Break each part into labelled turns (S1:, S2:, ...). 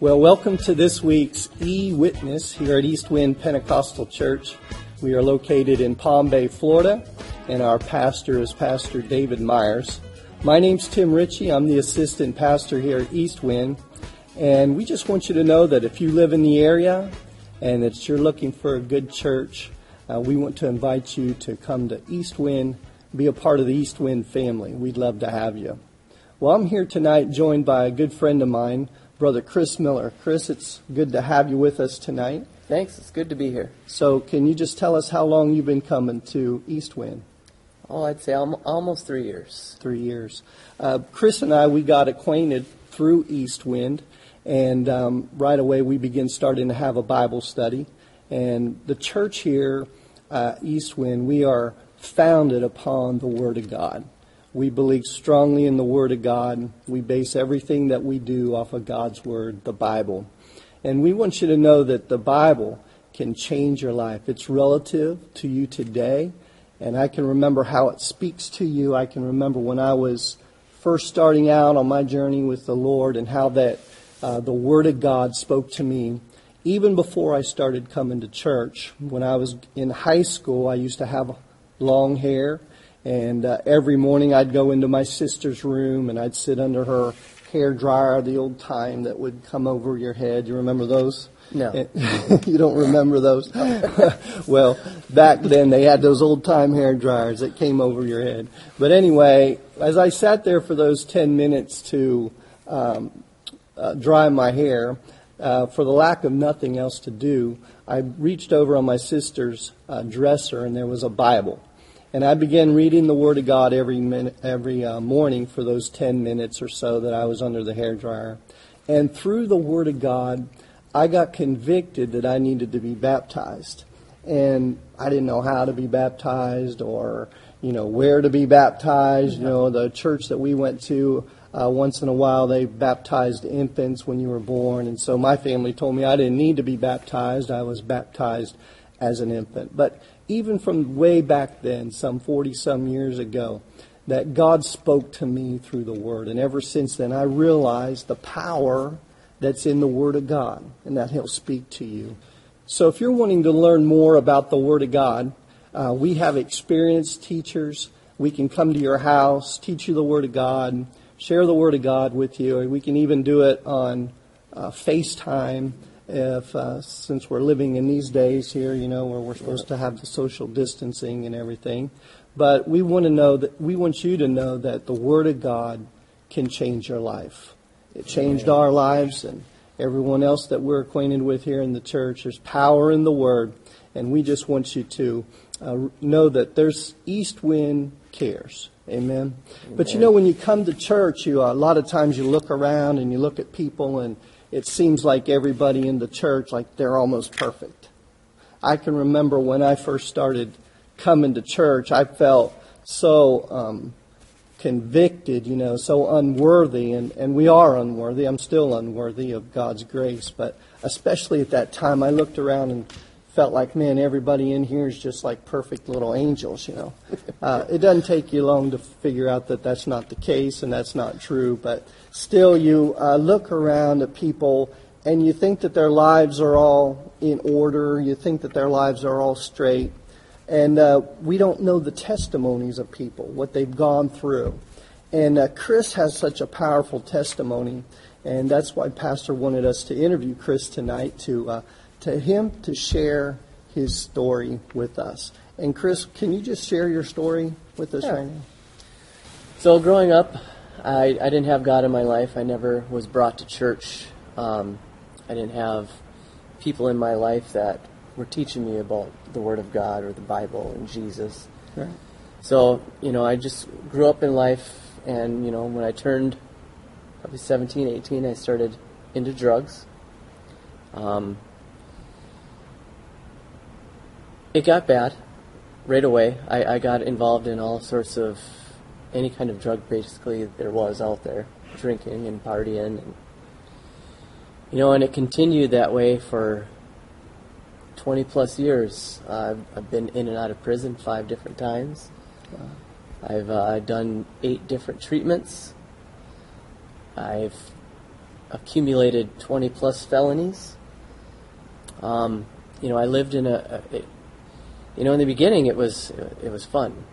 S1: Well, welcome to this week's E Witness here at East Wind Pentecostal Church. We are located in Palm Bay, Florida, and our pastor is Pastor David Myers. My name's Tim Ritchie. I'm the assistant pastor here at East Wind, and we just want you to know that if you live in the area and that you're looking for a good church, uh, we want to invite you to come to East Wind, be a part of the East Wind family. We'd love to have you. Well, I'm here tonight joined by a good friend of mine, Brother Chris Miller. Chris, it's good to have you with us tonight.
S2: Thanks. It's good to be here.
S1: So, can you just tell us how long you've been coming to East Wind?
S2: Oh, I'd say almost three years.
S1: Three years. Uh, Chris and I, we got acquainted through East Wind, and um, right away we began starting to have a Bible study. And the church here, uh, East Wind, we are founded upon the Word of God. We believe strongly in the Word of God. We base everything that we do off of God's Word, the Bible. And we want you to know that the Bible can change your life. It's relative to you today. And I can remember how it speaks to you. I can remember when I was first starting out on my journey with the Lord and how that uh, the Word of God spoke to me. Even before I started coming to church, when I was in high school, I used to have long hair and uh, every morning I'd go into my sister's room and I'd sit under her hair dryer, the old time that would come over your head. You remember those?
S2: No.
S1: you don't remember those? well, back then they had those old time hair dryers that came over your head. But anyway, as I sat there for those 10 minutes to um, uh, dry my hair, uh, for the lack of nothing else to do, I reached over on my sister's uh, dresser and there was a Bible. And I began reading the Word of God every minute, every uh, morning for those 10 minutes or so that I was under the hair dryer. And through the Word of God, I got convicted that I needed to be baptized. And I didn't know how to be baptized or, you know, where to be baptized. You know, the church that we went to, uh, once in a while they baptized infants when you were born. And so my family told me I didn't need to be baptized. I was baptized as an infant. But even from way back then, some 40 some years ago, that God spoke to me through the Word. And ever since then, I realized the power that's in the Word of God and that He'll speak to you. So if you're wanting to learn more about the Word of God, uh, we have experienced teachers. We can come to your house, teach you the Word of God, share the Word of God with you. We can even do it on uh, FaceTime if uh, since we're living in these days here, you know, where we're supposed to have the social distancing and everything. But we want to know that we want you to know that the Word of God can change your life. It changed our lives and everyone else that we're acquainted with here in the church. There's power in the Word, and we just want you to uh, know that there's east wind cares. Amen. Amen. But you know, when you come to church, you uh, a lot of times you look around and you look at people and it seems like everybody in the church, like they're almost perfect. I can remember when I first started coming to church, I felt so um, convicted, you know, so unworthy, and, and we are unworthy. I'm still unworthy of God's grace, but especially at that time, I looked around and felt like, man, everybody in here is just like perfect little angels, you know. Uh, it doesn't take you long to figure out that that's not the case and that's not true, but still you uh, look around at people and you think that their lives are all in order, you think that their lives are all straight, and uh, we don't know the testimonies of people, what they've gone through. And uh, Chris has such a powerful testimony, and that's why Pastor wanted us to interview Chris tonight to uh, to him to share his story with us. And Chris, can you just share your story with us
S2: yeah.
S1: right now?
S2: So growing up, I, I didn't have God in my life. I never was brought to church. Um, I didn't have people in my life that were teaching me about the Word of God or the Bible and Jesus.
S1: Right.
S2: So, you know, I just grew up in life, and, you know, when I turned probably 17, 18, I started into drugs. Um, it got bad right away. I, I got involved in all sorts of any kind of drug basically there was out there, drinking and partying, and you know, and it continued that way for 20 plus years. Uh, I've, I've been in and out of prison five different times. I've uh, done eight different treatments. I've accumulated 20 plus felonies. Um, you know, I lived in a, a it, you know, in the beginning it was it was fun,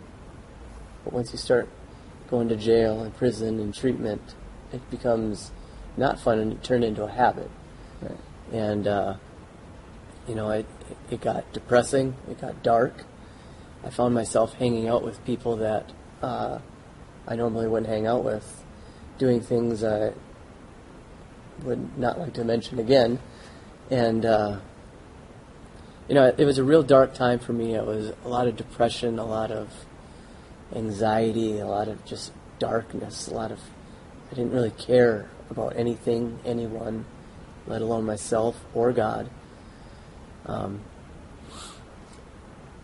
S2: but once you start going to jail and prison and treatment, it becomes not fun and it turned into a habit.
S1: Right.
S2: And uh, you know, it it got depressing. It got dark. I found myself hanging out with people that uh, I normally wouldn't hang out with, doing things I would not like to mention again, and. Uh, you know, it was a real dark time for me. It was a lot of depression, a lot of anxiety, a lot of just darkness, a lot of. I didn't really care about anything, anyone, let alone myself or God. Um,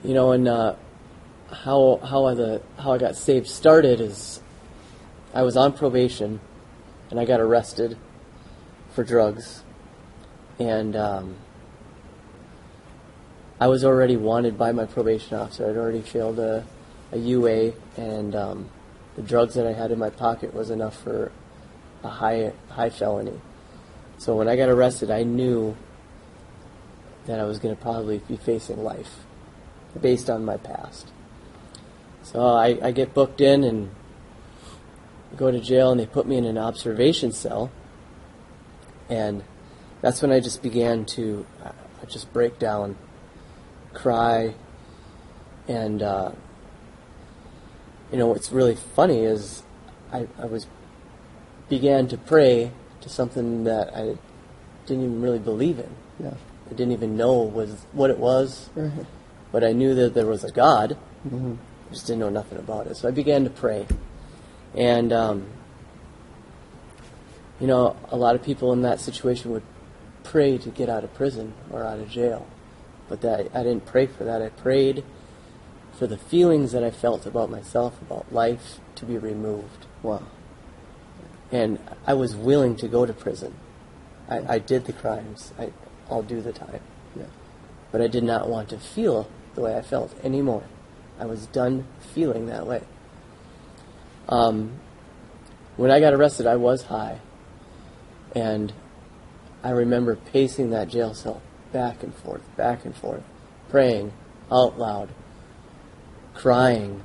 S2: you know, and uh, how how I the how I got saved started is I was on probation, and I got arrested for drugs, and. Um, I was already wanted by my probation officer. I'd already failed a, a UA, and um, the drugs that I had in my pocket was enough for a high high felony. So when I got arrested, I knew that I was going to probably be facing life based on my past. So I, I get booked in and go to jail, and they put me in an observation cell. And that's when I just began to uh, just break down cry, and uh, you know what's really funny is I, I was began to pray to something that I didn't even really believe in.
S1: Yeah.
S2: I didn't even know was what it was, but I knew that there was a God.
S1: Mm-hmm.
S2: I just didn't know nothing about it. So I began to pray, and um, you know, a lot of people in that situation would pray to get out of prison or out of jail. But that I didn't pray for that. I prayed for the feelings that I felt about myself, about life, to be removed.
S1: Wow.
S2: And I was willing to go to prison. I, I did the crimes. I, I'll do the time.
S1: Yeah.
S2: But I did not want to feel the way I felt anymore. I was done feeling that way. Um, when I got arrested, I was high. And I remember pacing that jail cell back and forth, back and forth, praying out loud, crying.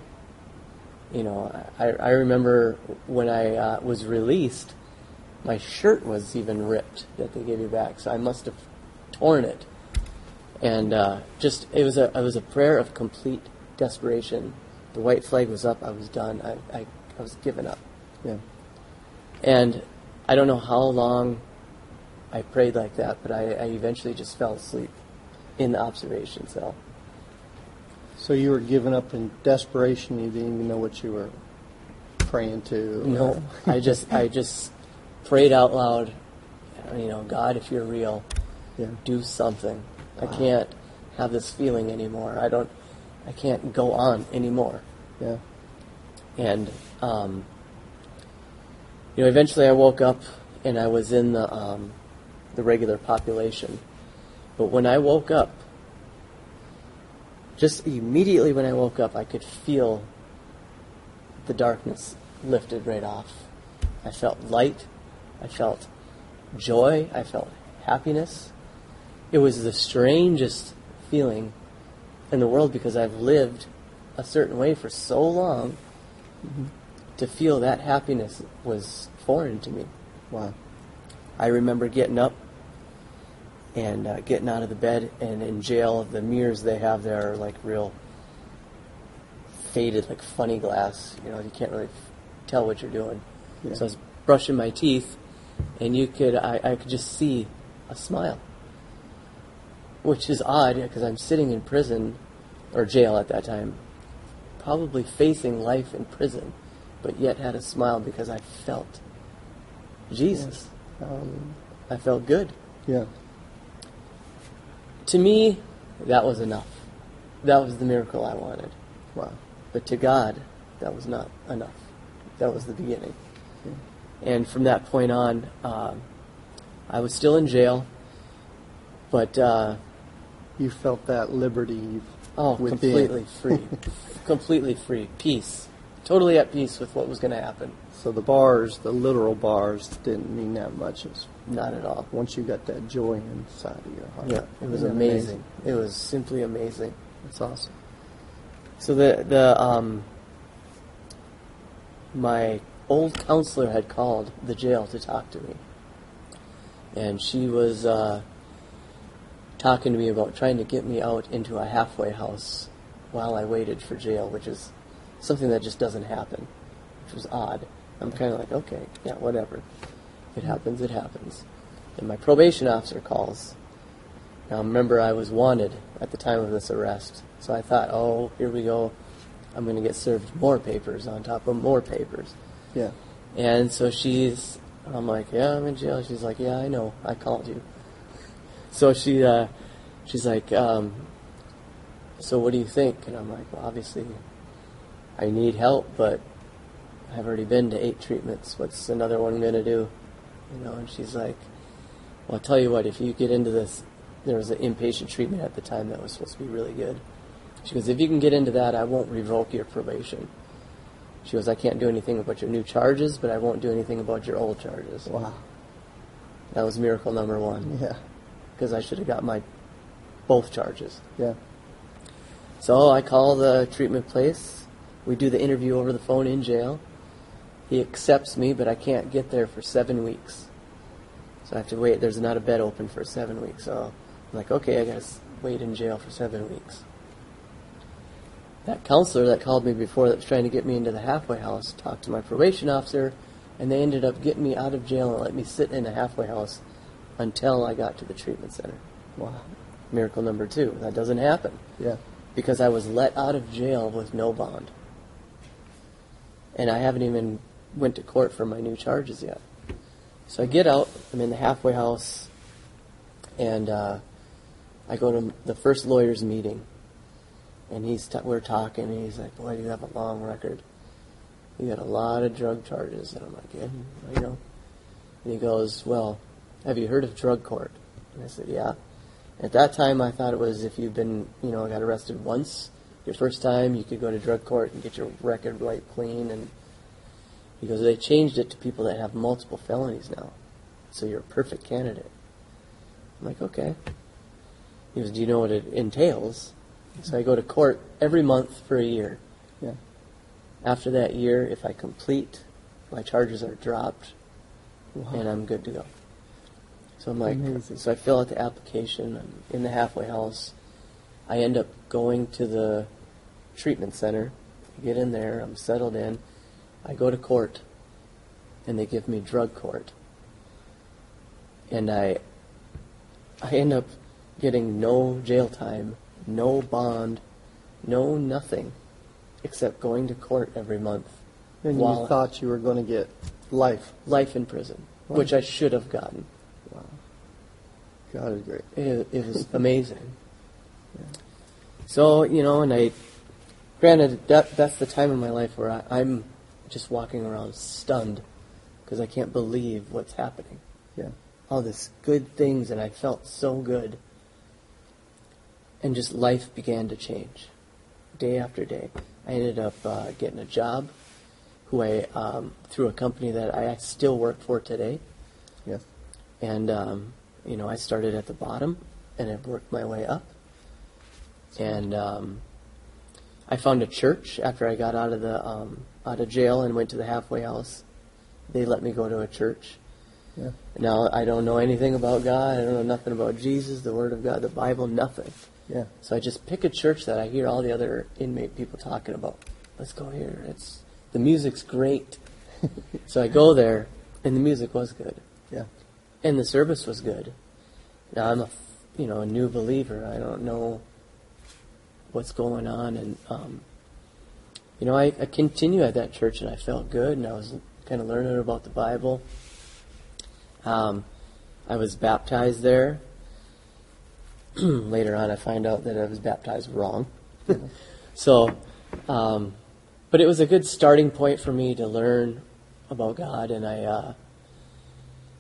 S2: You know, I, I remember when I uh, was released, my shirt was even ripped that they gave me back, so I must have torn it. And uh, just it was a it was a prayer of complete desperation. The white flag was up. I was done. I, I, I was given up.
S1: Yeah.
S2: And I don't know how long I prayed like that, but I, I eventually just fell asleep in the observation cell.
S1: So you were given up in desperation. You didn't even know what you were praying to.
S2: No, I just I just prayed out loud. You know, God, if you're real,
S1: Yeah.
S2: do something. I can't have this feeling anymore. I don't. I can't go on anymore.
S1: Yeah.
S2: And um, you know, eventually I woke up and I was in the um, the regular population. But when I woke up, just immediately when I woke up, I could feel the darkness lifted right off. I felt light. I felt joy. I felt happiness. It was the strangest feeling in the world because I've lived a certain way for so long. To feel that happiness was foreign to me.
S1: Wow.
S2: I remember getting up and uh, getting out of the bed, and in jail, the mirrors they have there are like real faded, like funny glass. You know, you can't really f- tell what you're doing.
S1: Yeah.
S2: So I was brushing my teeth, and you could, I, I could just see a smile, which is odd because I'm sitting in prison or jail at that time, probably facing life in prison, but yet had a smile because I felt Jesus.
S1: Um,
S2: I felt good.
S1: yeah.
S2: To me, that was enough. That was the miracle I wanted.
S1: Wow.
S2: But to God, that was not enough. That was the beginning. And from that point on, um, I was still in jail, but uh,
S1: You felt that liberty
S2: oh,
S1: within.
S2: completely free, completely free, peace, totally at peace with what was going to happen.
S1: So the bars, the literal bars, didn't mean that much. It was
S2: Not at all.
S1: once you got that joy inside of your heart.
S2: Yeah, it was
S1: Isn't
S2: amazing. It was simply amazing.
S1: It's awesome.
S2: So the the um, my old counselor had called the jail to talk to me, and she was uh, talking to me about trying to get me out into a halfway house while I waited for jail, which is something that just doesn't happen, which was odd. I'm kind of like, okay, yeah, whatever. If it happens, it happens. And my probation officer calls. Now, remember, I was wanted at the time of this arrest, so I thought, oh, here we go. I'm going to get served more papers on top of more papers.
S1: Yeah.
S2: And so she's, I'm like, yeah, I'm in jail. She's like, yeah, I know. I called you. So she, uh, she's like, um, so what do you think? And I'm like, well, obviously, I need help, but I've already been to eight treatments. What's another one going to do? You know, and she's like, well, I'll tell you what, if you get into this, there was an inpatient treatment at the time that was supposed to be really good. She goes, if you can get into that, I won't revoke your probation. She goes, I can't do anything about your new charges, but I won't do anything about your old charges.
S1: Wow.
S2: That was miracle number one,
S1: Yeah.
S2: because I should have got my both charges.
S1: Yeah.
S2: So I call the treatment place. We do the interview over the phone in jail. He accepts me, but I can't get there for seven weeks. So I have to wait. There's not a bed open for seven weeks. So I'm like, okay, I gotta wait in jail for seven weeks. That counselor that called me before that was trying to get me into the halfway house talked to my probation officer, and they ended up getting me out of jail and let me sit in the halfway house until I got to the treatment center.
S1: Wow.
S2: Miracle number two. That doesn't happen
S1: Yeah.
S2: because I was let out of jail with no bond. And I haven't even went to court for my new charges yet. So I get out, I'm in the halfway house, and uh, I go to the first lawyer's meeting. And he's t- we're talking, and he's like, "Boy, you have a long record. You got a lot of drug charges." And I'm like, "Yeah, I know." And he goes, "Well, have you heard of drug court?" And I said, "Yeah." At that time, I thought it was if you've been, you know, got arrested once, your first time, you could go to drug court and get your record wiped clean. And he goes, they changed it to people that have multiple felonies now, so you're a perfect candidate. I'm like, okay. He goes, do you know what it entails? So I go to court every month for a year.
S1: Yeah.
S2: After that year, if I complete, my charges are dropped,
S1: Wow.
S2: and I'm good to go. So I'm like,
S1: Amazing.
S2: so I fill out the application. I'm in the halfway house. I end up going to the treatment center. I get in there. I'm settled in. I go to court, and they give me drug court. And I, I end up getting no jail time, no bond, no nothing, except going to court every month.
S1: And
S2: while-
S1: you thought you were going to get life.
S2: life in prison,
S1: Wow.
S2: which I should have gotten.
S1: Wow. God is great.
S2: It, it was amazing. So you know, and I, granted, that that's the time in my life where I, I'm just walking around stunned because I can't believe what's happening.
S1: Yeah.
S2: All this good things, and I felt so good. And just life began to change, day after day. I ended up uh, getting a job, who I um, through a company that I still work for today.
S1: Yes.
S2: And, um, you know, I started at the bottom and I've worked my way up. And um, I found a church after I got out of the um, out of jail and went to the halfway house. They let me go to a church.
S1: Yeah.
S2: Now I don't know anything about God. I don't know nothing about Jesus, the Word of God, the Bible, nothing.
S1: Yeah.
S2: So I just pick a church that I hear all the other inmate people talking about. Let's go here. It's the music's great. so I go there, and the music was good
S1: Yeah.
S2: and the service was good. Now I'm a, you know, a new believer. I don't know what's going on, and um, you know, I, I continue at that church, and I felt good, and I was kind of learning about the Bible. Um, I was baptized there. Later on, I find out that I was baptized wrong. so, um, but it was a good starting point for me to learn about God, and I. Uh,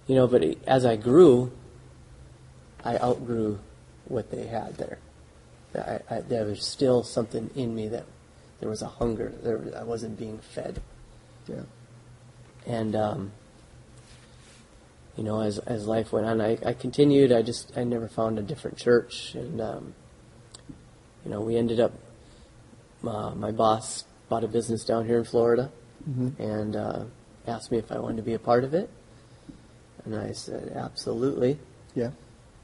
S2: you know, but as I grew, I outgrew what they had there. I, I, there was still something in me that there was a hunger. There, I wasn't being fed,
S1: Yeah.
S2: and um, you know, as as life went on, I, I continued. I just I never found a different church, and um, you know, we ended up. Uh, my boss bought a business down here in Florida,
S1: Mhm.
S2: and uh, asked me if I wanted to be a part of it, and I said absolutely.
S1: Yeah.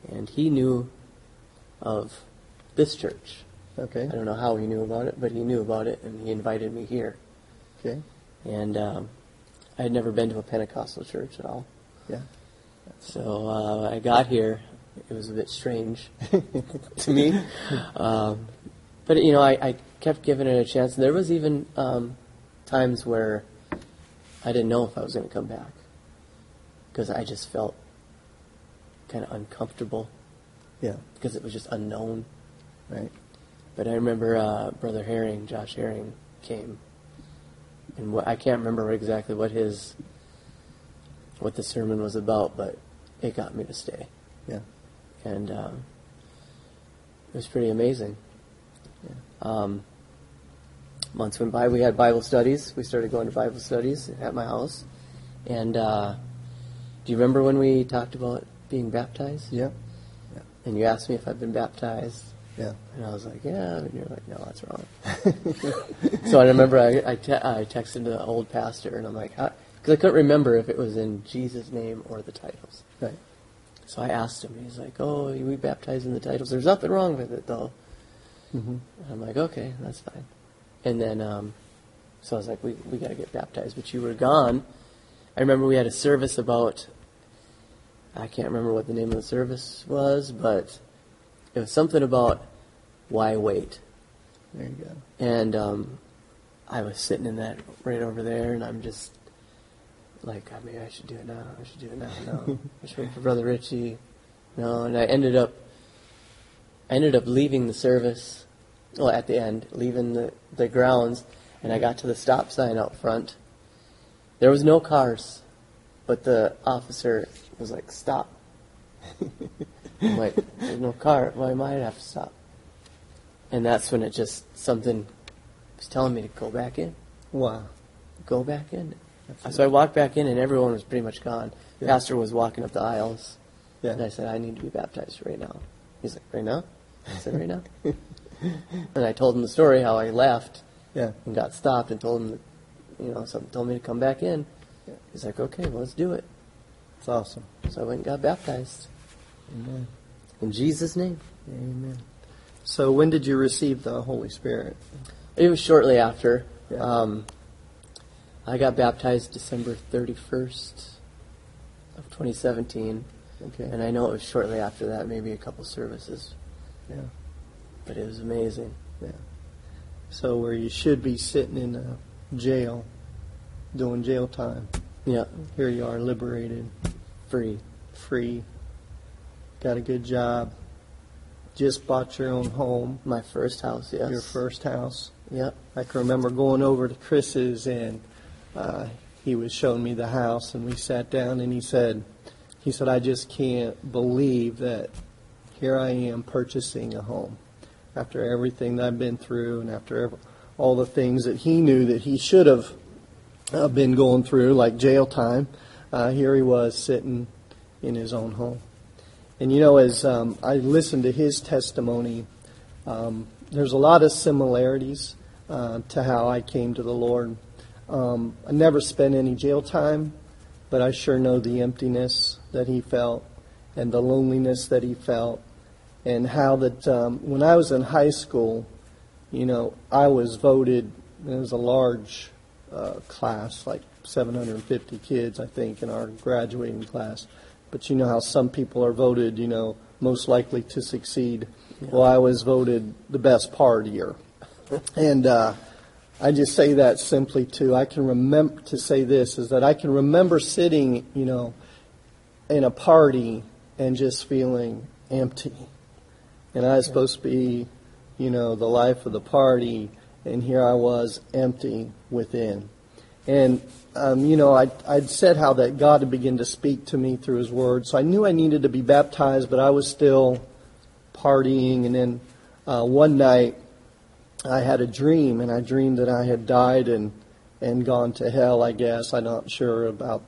S2: And he knew of this church.
S1: Okay.
S2: I don't know how he knew about it, but he knew about it, and he invited me here.
S1: Okay.
S2: And um, I had never been to a Pentecostal church at all.
S1: Yeah.
S2: So uh, I got here. It was a bit strange to me, um, but you know, I, I kept giving it a chance. And there was even um, times where I didn't know if I was going to come back because I just felt kind of uncomfortable
S1: Yeah.
S2: because it was just unknown.
S1: Right.
S2: But I remember uh, Brother Herring, Josh Herring, came, and what, I can't remember exactly what his what the sermon was about, but it got me to stay,
S1: Yeah.
S2: and um, it was pretty amazing. Um, months went by. We had Bible studies. We started going to Bible studies at my house, and uh, do you remember when we talked about being baptized?
S1: Yeah.
S2: And you asked me if I'd been baptized.
S1: Yeah.
S2: And I was like, yeah. And you're like, no, that's wrong. so I remember I, I, te- I texted the old pastor, and I'm like, because I couldn't remember if it was in Jesus' name or the titles.
S1: Right.
S2: So I asked him, and he's like, oh, we baptize in the titles. There's nothing wrong with it, though.
S1: Mm-hmm.
S2: I'm like, okay, that's fine. And then, um, so I was like, we, we got to get baptized. But you were gone. I remember we had a service about, I can't remember what the name of the service was, but it was something about why wait.
S1: There you go.
S2: And um, I was sitting in that right over there, and I'm just like, oh, maybe I should do it now. I should do it now. No, I should wait for Brother Ritchie. No, and I ended up, I ended up leaving the service. Well, at the end, leaving the the grounds, and I got to the stop sign out front. There was no cars, but the officer was like, "Stop." I'm like, "There's no car. Why might I have to stop?" And that's when it just something was telling me to go back in,
S1: Wow.
S2: go back in.
S1: That's
S2: So I walked back in, and everyone was pretty much gone.
S1: Yeah.
S2: Pastor was walking up the aisles,
S1: Yeah.
S2: and I said, "I need to be baptized right now." He's like, "Right now?" I said, "Right now." and I told him the story how I left
S1: Yeah.
S2: and got stopped, and told him, that, you know, something told me to come back in. He's like, "Okay, well, let's do it."
S1: It's awesome.
S2: So I went and got baptized
S1: Amen.
S2: in Jesus' name.
S1: Amen. So when did you receive the Holy Spirit?
S2: It was shortly after.
S1: Yeah.
S2: Um, I got baptized December 31st of 2017,
S1: Okay.
S2: and I know it was shortly after that, maybe a couple services,
S1: yeah.
S2: but it was amazing.
S1: Yeah. So where you should be sitting in a jail, doing jail time,
S2: Yeah,
S1: here you are, liberated,
S2: free.
S1: free, got a good job, just bought your own home,
S2: My first house, yes.
S1: your first house.
S2: Yep.
S1: I can remember going over to Chris's and uh, he was showing me the house and we sat down and he said, he said, I just can't believe that here I am purchasing a home after everything that I've been through and after ev- all the things that he knew that he should have uh, been going through, like jail time. Uh, here he was sitting in his own home. And you know, as um, I listened to his testimony, um, there's a lot of similarities uh, to how I came to the Lord. Um, I never spent any jail time, but I sure know the emptiness that he felt and the loneliness that he felt, and how that um, when I was in high school, you know, I was voted. It was a large uh, class, like 750 kids, I think, in our graduating class. But you know how some people are voted, you know, most likely to succeed. Well, I was voted the best partier. And uh, I just say that simply to I can remember to say this is that I can remember sitting, you know, in a party and just feeling empty. And I was supposed to be, you know, the life of the party, and here I was empty within. And um, you know, I I'd said how that God had begun to speak to me through His Word, so I knew I needed to be baptized, but I was still partying. And then uh, one night, I had a dream, and I dreamed that I had died and and gone to hell. I guess I'm not sure about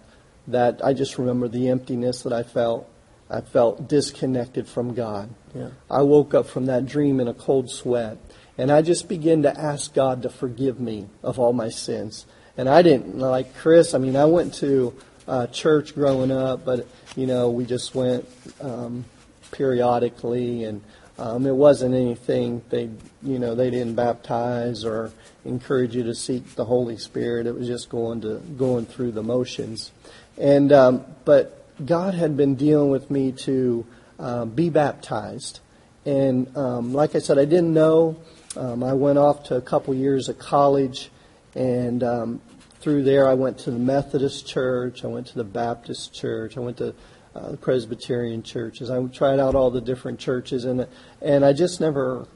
S1: that. I just remember the emptiness that I felt. I felt disconnected from God.
S2: Yeah.
S1: I woke up from that dream in a cold sweat, and I just began to ask God to forgive me of all my sins. And I didn't like Chris. I mean, I went to uh, church growing up, but you know, we just went um, periodically, and um, it wasn't anything they, you know, they didn't baptize or encourage you to seek the Holy Spirit. It was just going to going through the motions, and um, but God had been dealing with me to uh, be baptized, and um, like I said, I didn't know. Um, I went off to a couple years of college, and um, through there, I went to the Methodist church, I went to the Baptist church, I went to uh, the Presbyterian churches. I tried out all the different churches, and and I just never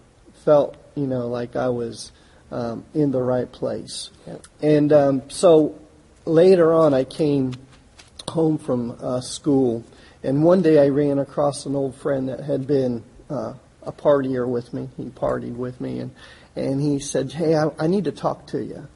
S1: felt, you know, like I was um, in the right place. And um, so later on, I came home from uh, school, and one day I ran across an old friend that had been uh, a partier with me. He partied with me, and and he said, "Hey, I, I need to talk to you."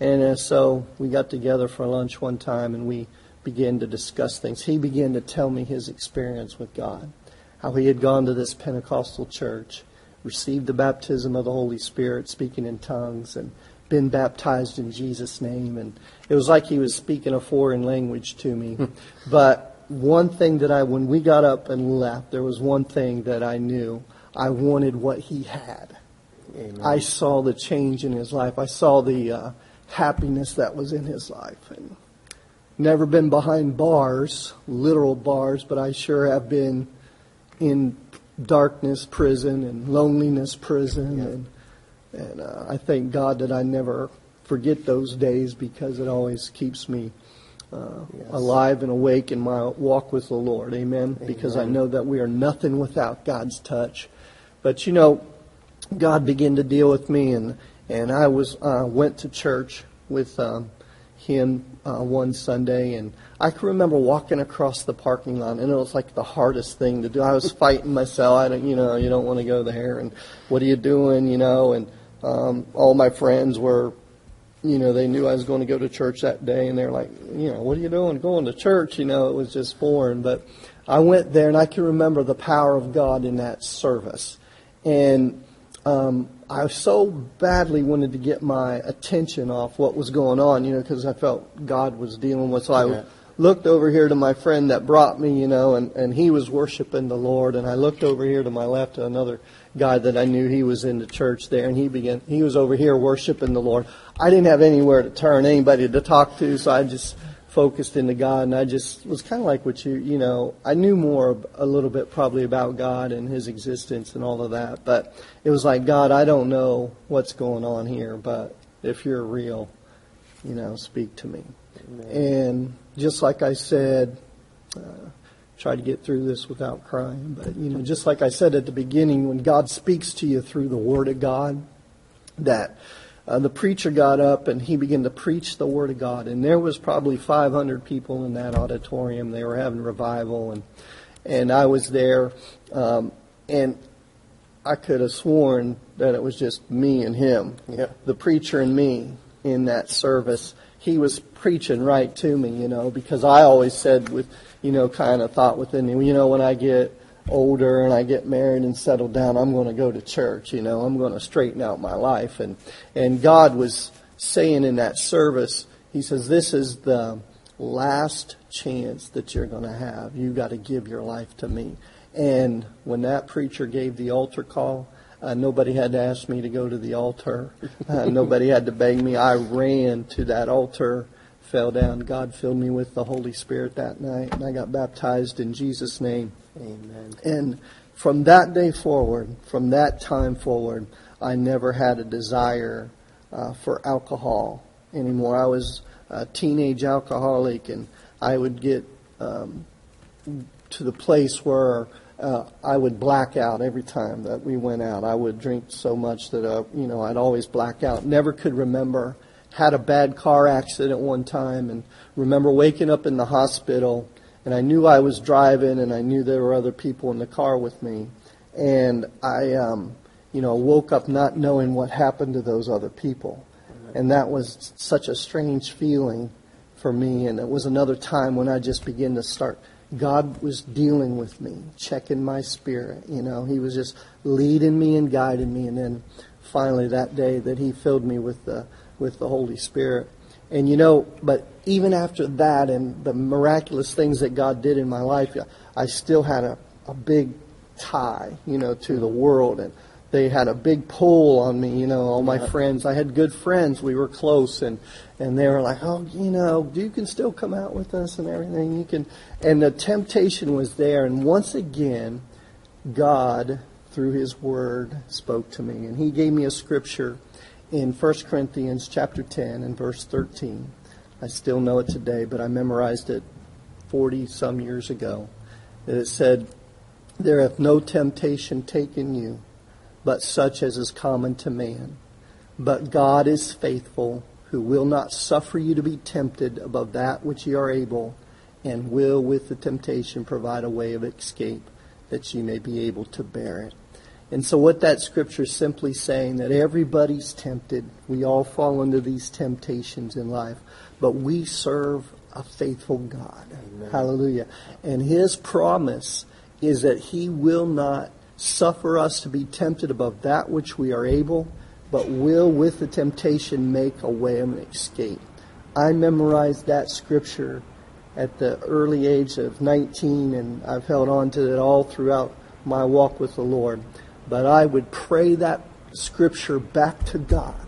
S1: And uh, so we got together for lunch one time, and we began to discuss things. He began to tell me his experience with God, how he had gone to this Pentecostal church, received the baptism of the Holy Spirit, speaking in tongues, and been baptized in Jesus' name. And it was like he was speaking a foreign language to me. but one thing that I, when we got up and left, there was one thing that I knew. I wanted what he had.
S2: Amen.
S1: I saw the change in his life. I saw the uh, happiness that was in his life. And never been behind bars, literal bars, but I sure have been in darkness prison and loneliness prison.
S2: Yeah.
S1: And, and uh, I thank God that I never forget those days because it always keeps me uh,
S2: Yes.
S1: alive and awake in my walk with the Lord. Amen. Because I know that we are nothing without God's touch. But you know, God began to deal with me, and and I was uh, went to church with um, him uh, one Sunday, and I can remember walking across the parking lot, and it was like the hardest thing to do. I was fighting myself. I don't, you know, you don't want to go there, and what are you doing, you know? And um, all my friends were, you know, they knew I was going to go to church that day, and they're like, you know, what are you doing going to church? You know, it was just foreign, but I went there, and I can remember the power of God in that service, and um, I so badly wanted to get my attention off what was going on, you know, because I felt God was dealing with. So I
S2: Yeah.
S1: looked over here to my friend that brought me, you know, and, and he was worshiping the Lord. And I looked over here to my left to another guy that I knew he was in the church there, and he began. He was over here worshiping the Lord. I didn't have anywhere to turn, anybody to talk to, so I just focused into God, and I just was kind of like what you, you know, I knew more a little bit probably about God and His existence and all of that, but it was like God, I don't know what's going on here, but if you're real, you know, speak to me.
S2: Amen.
S1: And just like I said, uh, try to get through this without crying, but you know, just like I said at the beginning, when God speaks to you through the Word of God, that uh, the preacher got up and he began to preach the Word of God, and there was probably 500 people in that auditorium. They were having revival, and and I was there, um, and I could have sworn that it was just me and him,
S2: Yeah.
S1: the preacher and me in that service. He was preaching right to me, you know, because I always said with, you know, kind of thought within me, you know, when I get older and I get married and settle down, I'm going to go to church, you know, I'm going to straighten out my life. And, and God was saying in that service, He says, this is the last chance that you're going to have. You've got to give your life to me. And when that preacher gave the altar call, uh, nobody had to ask me to go to the altar. Uh, nobody had to beg me. I ran to that altar, fell down. God filled me with the Holy Spirit that night, and I got baptized in Jesus' name.
S2: Amen.
S1: And from that day forward, from that time forward, I never had a desire uh, for alcohol anymore. I was a teenage alcoholic, and I would get um, to the place where uh, I would black out every time that we went out. I would drink so much that uh, you know I'd always black out. Never could remember. Had a bad car accident one time, and remember waking up in the hospital, and I knew I was driving, and I knew there were other people in the car with me, and I um, you know, woke up not knowing what happened to those other people. And that was such a strange feeling for me. And it was another time when I just began to start. God was dealing with me, checking my spirit. You know, He was just leading me and guiding me. And then finally that day that He filled me with the with the Holy Spirit. And you know, but even after that and the miraculous things that God did in my life, I still had a, a big tie, you know, to the world. And they had a big pull on me, you know, all my friends. I had good friends. We were close and, and they were like, oh, you know, you can still come out with us and everything. You can, and the temptation was there. And once again, God, through his word, spoke to me. And he gave me a scripture in 1 Corinthians chapter 10 and verse 13. I still know it today, but I memorized it 40 some years ago. It said, There hath no temptation taken you but such as is common to man. But God is faithful, who will not suffer you to be tempted above that which ye are able, and will with the temptation provide a way of escape, that ye may be able to bear it. And so what that scripture is simply saying that everybody's tempted. We all fall into these temptations in life. But we serve a faithful God. Amen. Hallelujah. And his promise is that he will not suffer us to be tempted above that which we are able, but will with the temptation make a way of escape. I memorized that scripture at the early age of 19, and I've held on to it all throughout my walk with the Lord. But I would pray that scripture back to God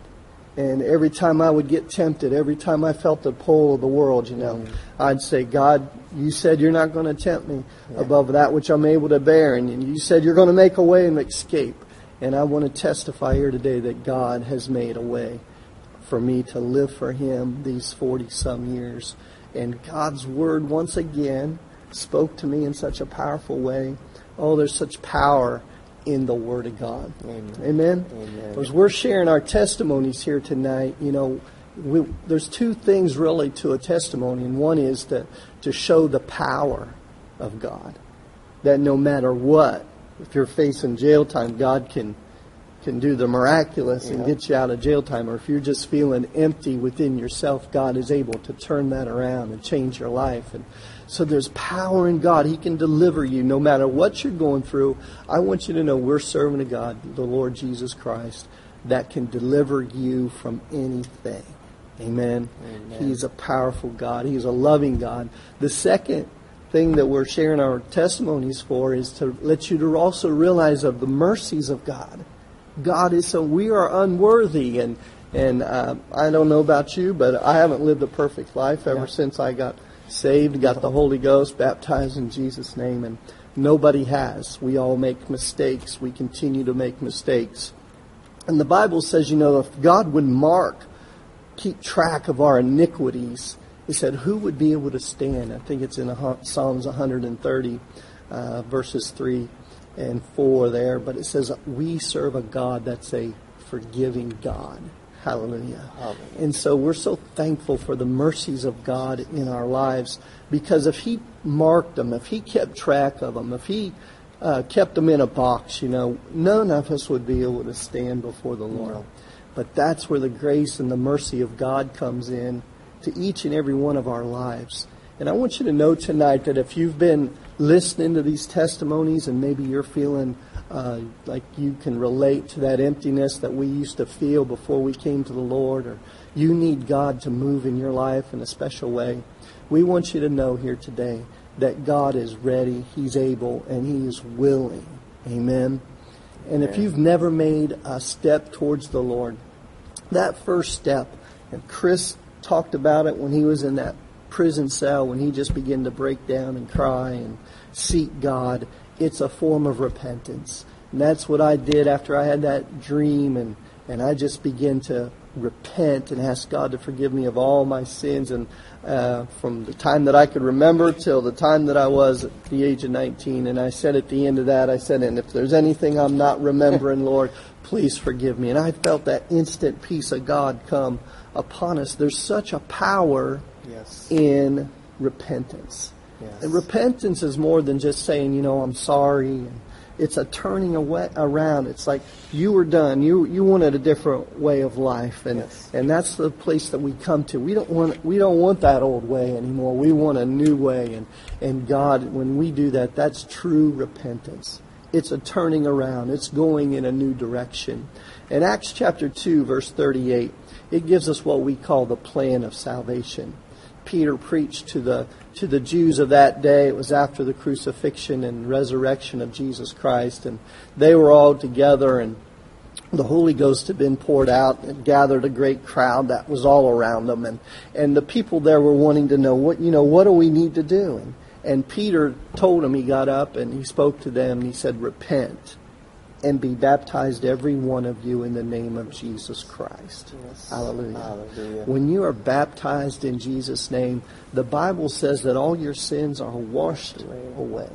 S1: and every time I would get tempted, every time I felt the pull of the world, you know, mm-hmm. I'd say, God, you said you're not going to tempt me yeah. above that which I'm able to bear. And you said you're going to make a way and escape. And I want to testify here today that God has made a way for me to live for Him these 40 some years. And God's Word once again spoke to me in such a powerful way. Oh, there's such power in the Word of God. Amen. Amen. Amen. As we're sharing our testimonies here tonight, you know, we, there's two things really to a testimony, and one is to, to show the power of God. That no matter what, if you're facing jail time, God can can do the miraculous and get you out of jail time, or if you're just feeling empty within yourself, God is able to turn that around and change your life. And so there's power in God. He can deliver you no matter what you're going through. I want you to know we're serving a God, the Lord Jesus Christ, that can deliver you from anything. Amen. Amen. He's a powerful God. He's a loving God. The second thing that we're sharing our testimonies for is to let you to also realize of the mercies of God. God is so we are unworthy and and uh, I don't know about you, but I haven't lived a perfect life ever yeah. since I got saved, got the Holy Ghost, baptized in Jesus' name, and nobody has. We all make mistakes. We continue to make mistakes. And the Bible says, you know, if God would mark, keep track of our iniquities, He said, who would be able to stand? I think it's in Psalms 130, uh, verses 3 and 4 there, but it says, we serve a God that's a forgiving God. Hallelujah. Hallelujah. And so we're so thankful for the mercies of God in our lives because if He marked them, if He kept track of them, if He uh, kept them in a box, you know, none of us would be able to stand before the Lord. No. But that's where the grace and the mercy of God comes in to each and every one of our lives. And I want you to know tonight that if you've been listening to these testimonies and maybe you're feeling uh, like you can relate to that emptiness that we used to feel before we came to the Lord, or you need God to move in your life in a special way, we want you to know here today that God is ready, He's able, and He is willing. Amen. And if you've never made a step towards the Lord, that first step, and Chris talked about it when he was in that prison cell, when he just began to break down and cry and seek God it's a form of repentance. And that's what I did after I had that dream, and, and I just began to repent and ask God to forgive me of all my sins. And uh, from the time that I could remember till the time that I was at the age of 19, and I said at the end of that, I said, and if there's anything I'm not remembering, Lord, please forgive me. And I felt that instant peace of God come upon us. There's such a power yes. in repentance. Yes. And repentance is more than just saying, you know, I'm sorry it's a turning away around. It's like you were done. You you wanted a different way of life, and
S2: Yes.
S1: and that's the place that we come to. We don't want we don't want that old way anymore. We want a new way, and and God, when we do that, that's true repentance. It's a turning around. It's going in a new direction. In Acts chapter two, verse thirty-eight, it gives us what we call the plan of salvation. Peter preached to the to the Jews of that day. It was after the crucifixion and resurrection of Jesus Christ, and they were all together, and the Holy Ghost had been poured out and gathered a great crowd that was all around them, and and the people there were wanting to know what you know what do we need to do, and and Peter told them he got up and he spoke to them and he said repent and be baptized every one of you in the name of Jesus Christ.
S2: Yes.
S1: Hallelujah.
S2: Hallelujah.
S1: When you are baptized in Jesus' name, the Bible says that all your sins are washed away.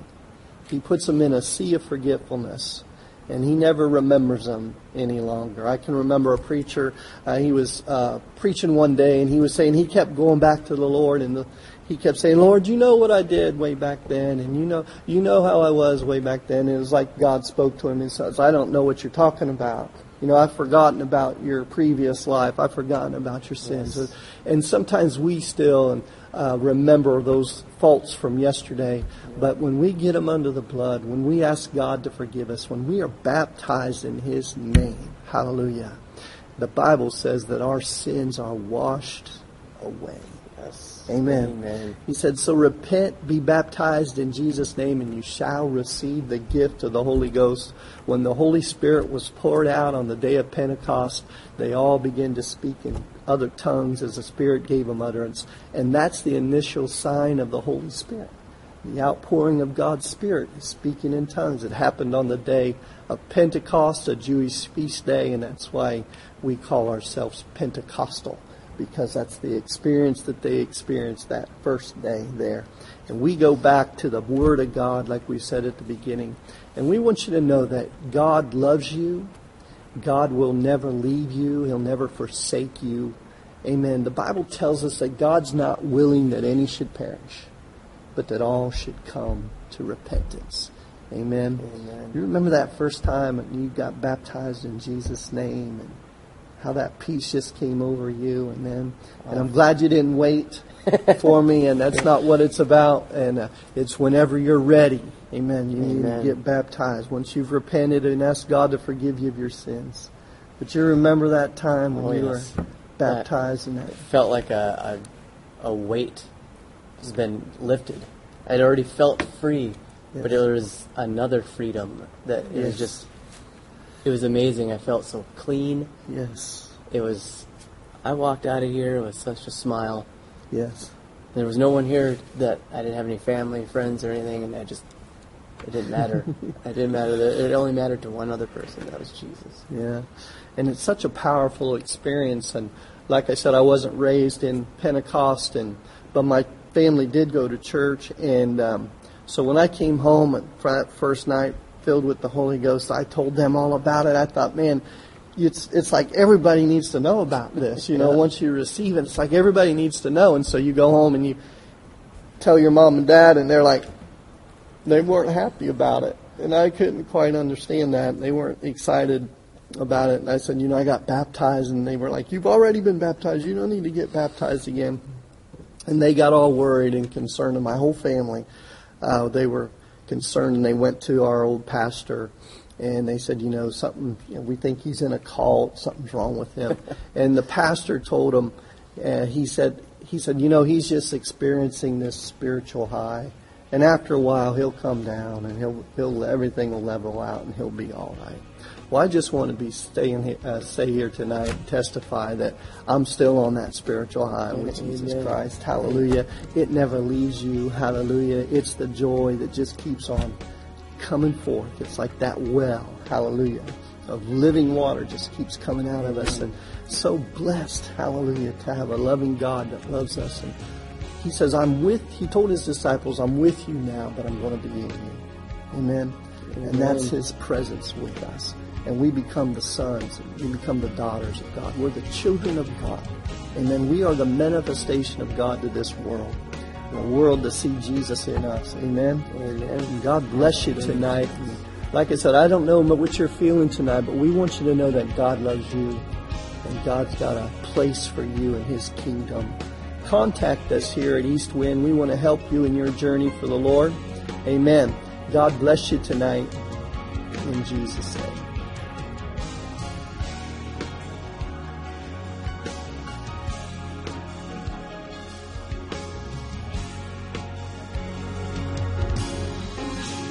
S1: He puts them in a sea of forgetfulness, and he never remembers them any longer. I can remember a preacher, uh, he was uh, preaching one day, and he was saying he kept going back to the Lord, and the, he kept saying, Lord, you know what I did way back then, and you know, you know how I was way back then. And it was like God spoke to him and says, I don't know what you're talking about. You know, I've forgotten about your previous life. I've forgotten about your sins.
S2: Yes.
S1: And sometimes we still uh, remember those faults from yesterday. But when we get them under the blood, when we ask God to forgive us, when we are baptized in His name, hallelujah, the Bible says that our sins are washed away. Amen.
S2: Amen.
S1: He said, So repent, be baptized in Jesus' name, and you shall receive the gift of the Holy Ghost. When the Holy Spirit was poured out on the day of Pentecost, they all began to speak in other tongues as the Spirit gave them utterance. And that's the initial sign of the Holy Spirit. The outpouring of God's Spirit is speaking in tongues. It happened on the day of Pentecost, a Jewish feast day, and that's why we call ourselves Pentecostal because that's the experience that they experienced that first day there. And we go back to the Word of God, like we said at the beginning. And we want you to know that God loves you. God will never leave you. He'll never forsake you. Amen. The Bible tells us that God's not willing that any should perish, but that all should come to repentance. Amen.
S2: Amen.
S1: You remember that first time you got baptized in Jesus' name and how that peace just came over you, and then, and I'm glad you didn't wait for me, and that's not what it's about. And uh, it's whenever you're ready, Amen. You need to get baptized once you've repented and asked God to forgive you of your sins. But you remember that time when
S2: Oh,
S1: you
S2: yes.
S1: were baptized and that.
S2: felt like a, a, a weight has been lifted. I'd already felt free, but
S1: Yes.
S2: it was another freedom that it was just, it was amazing. I felt so clean.
S1: Yes,
S2: It was, I walked out of here with such a smile.
S1: yes,
S2: There was no one here that I didn't have any family, friends, or anything, and I just, it didn't matter. it didn't matter. It only mattered to one other person. That was Jesus.
S1: yeah. And it's such a powerful experience. And like I said, I wasn't raised in Pentecost, and but my family did go to church. And um, so when I came home at that first night, filled with the Holy Ghost, I told them all about it. I thought, man. It's it's like everybody needs to know about this, you know. Once you receive it, it's like everybody needs to know, and so you go home and you tell your mom and dad, and they're like, they weren't happy about it. And I couldn't quite understand that. They weren't excited about it. And I said, you know, I got baptized. And they were like, you've already been baptized. You don't need to get baptized again. And they got all worried and concerned. And my whole family, uh, they were concerned. And they went to our old pastor. And they said, you know, something, you know, we think he's in a cult. Something's wrong with him. and the pastor told him, uh, he said, he said, you know, he's just experiencing this spiritual high. And after a while, he'll come down and he'll, he'll, everything will level out and he'll be all right. Well, I just want to be staying here, uh, stay here tonight and testify that I'm still on that spiritual high with Jesus
S2: Amen.
S1: Christ. Hallelujah. It never leaves you. Hallelujah. It's the joy that just keeps on coming forth. It's like that well. Hallelujah. Of living water just keeps coming out of us. And so blessed, hallelujah, to have a loving God that loves us. And he says, I'm with, he told his disciples, I'm with you now, but I'm going to be in you. Amen. And that's his presence with us. And we become the sons, we become the daughters of God. We're the children of God. And then we are the manifestation of God to this world. The world to see Jesus in us. Amen.
S2: Amen.
S1: God bless you tonight. And Like I said, I don't know what you're feeling tonight, but we want you to know that God loves you and God's got a place for you in His kingdom. Contact us here at East Wind. We want to help you in your journey for the Lord. Amen. God bless you tonight. In Jesus' name.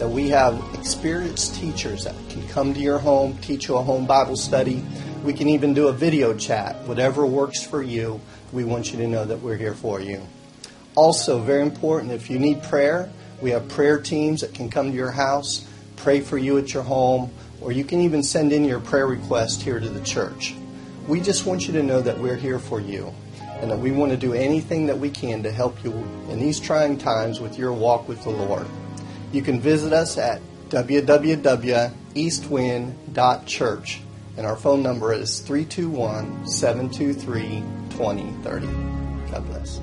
S1: that we have experienced teachers that can come to your home, teach you a home Bible study. We can even do a video chat. Whatever works for you, we want you to know that we're here for you. Also, very important, if you need prayer, we have prayer teams that can come to your house, pray for you at your home, or you can even send in your prayer request here to the church. We just want you to know that we're here for you and that we want to do anything that we can to help you in these trying times with your walk with the Lord. You can visit us at www.eastwind.church, and our phone number is 321 723 2030. God bless.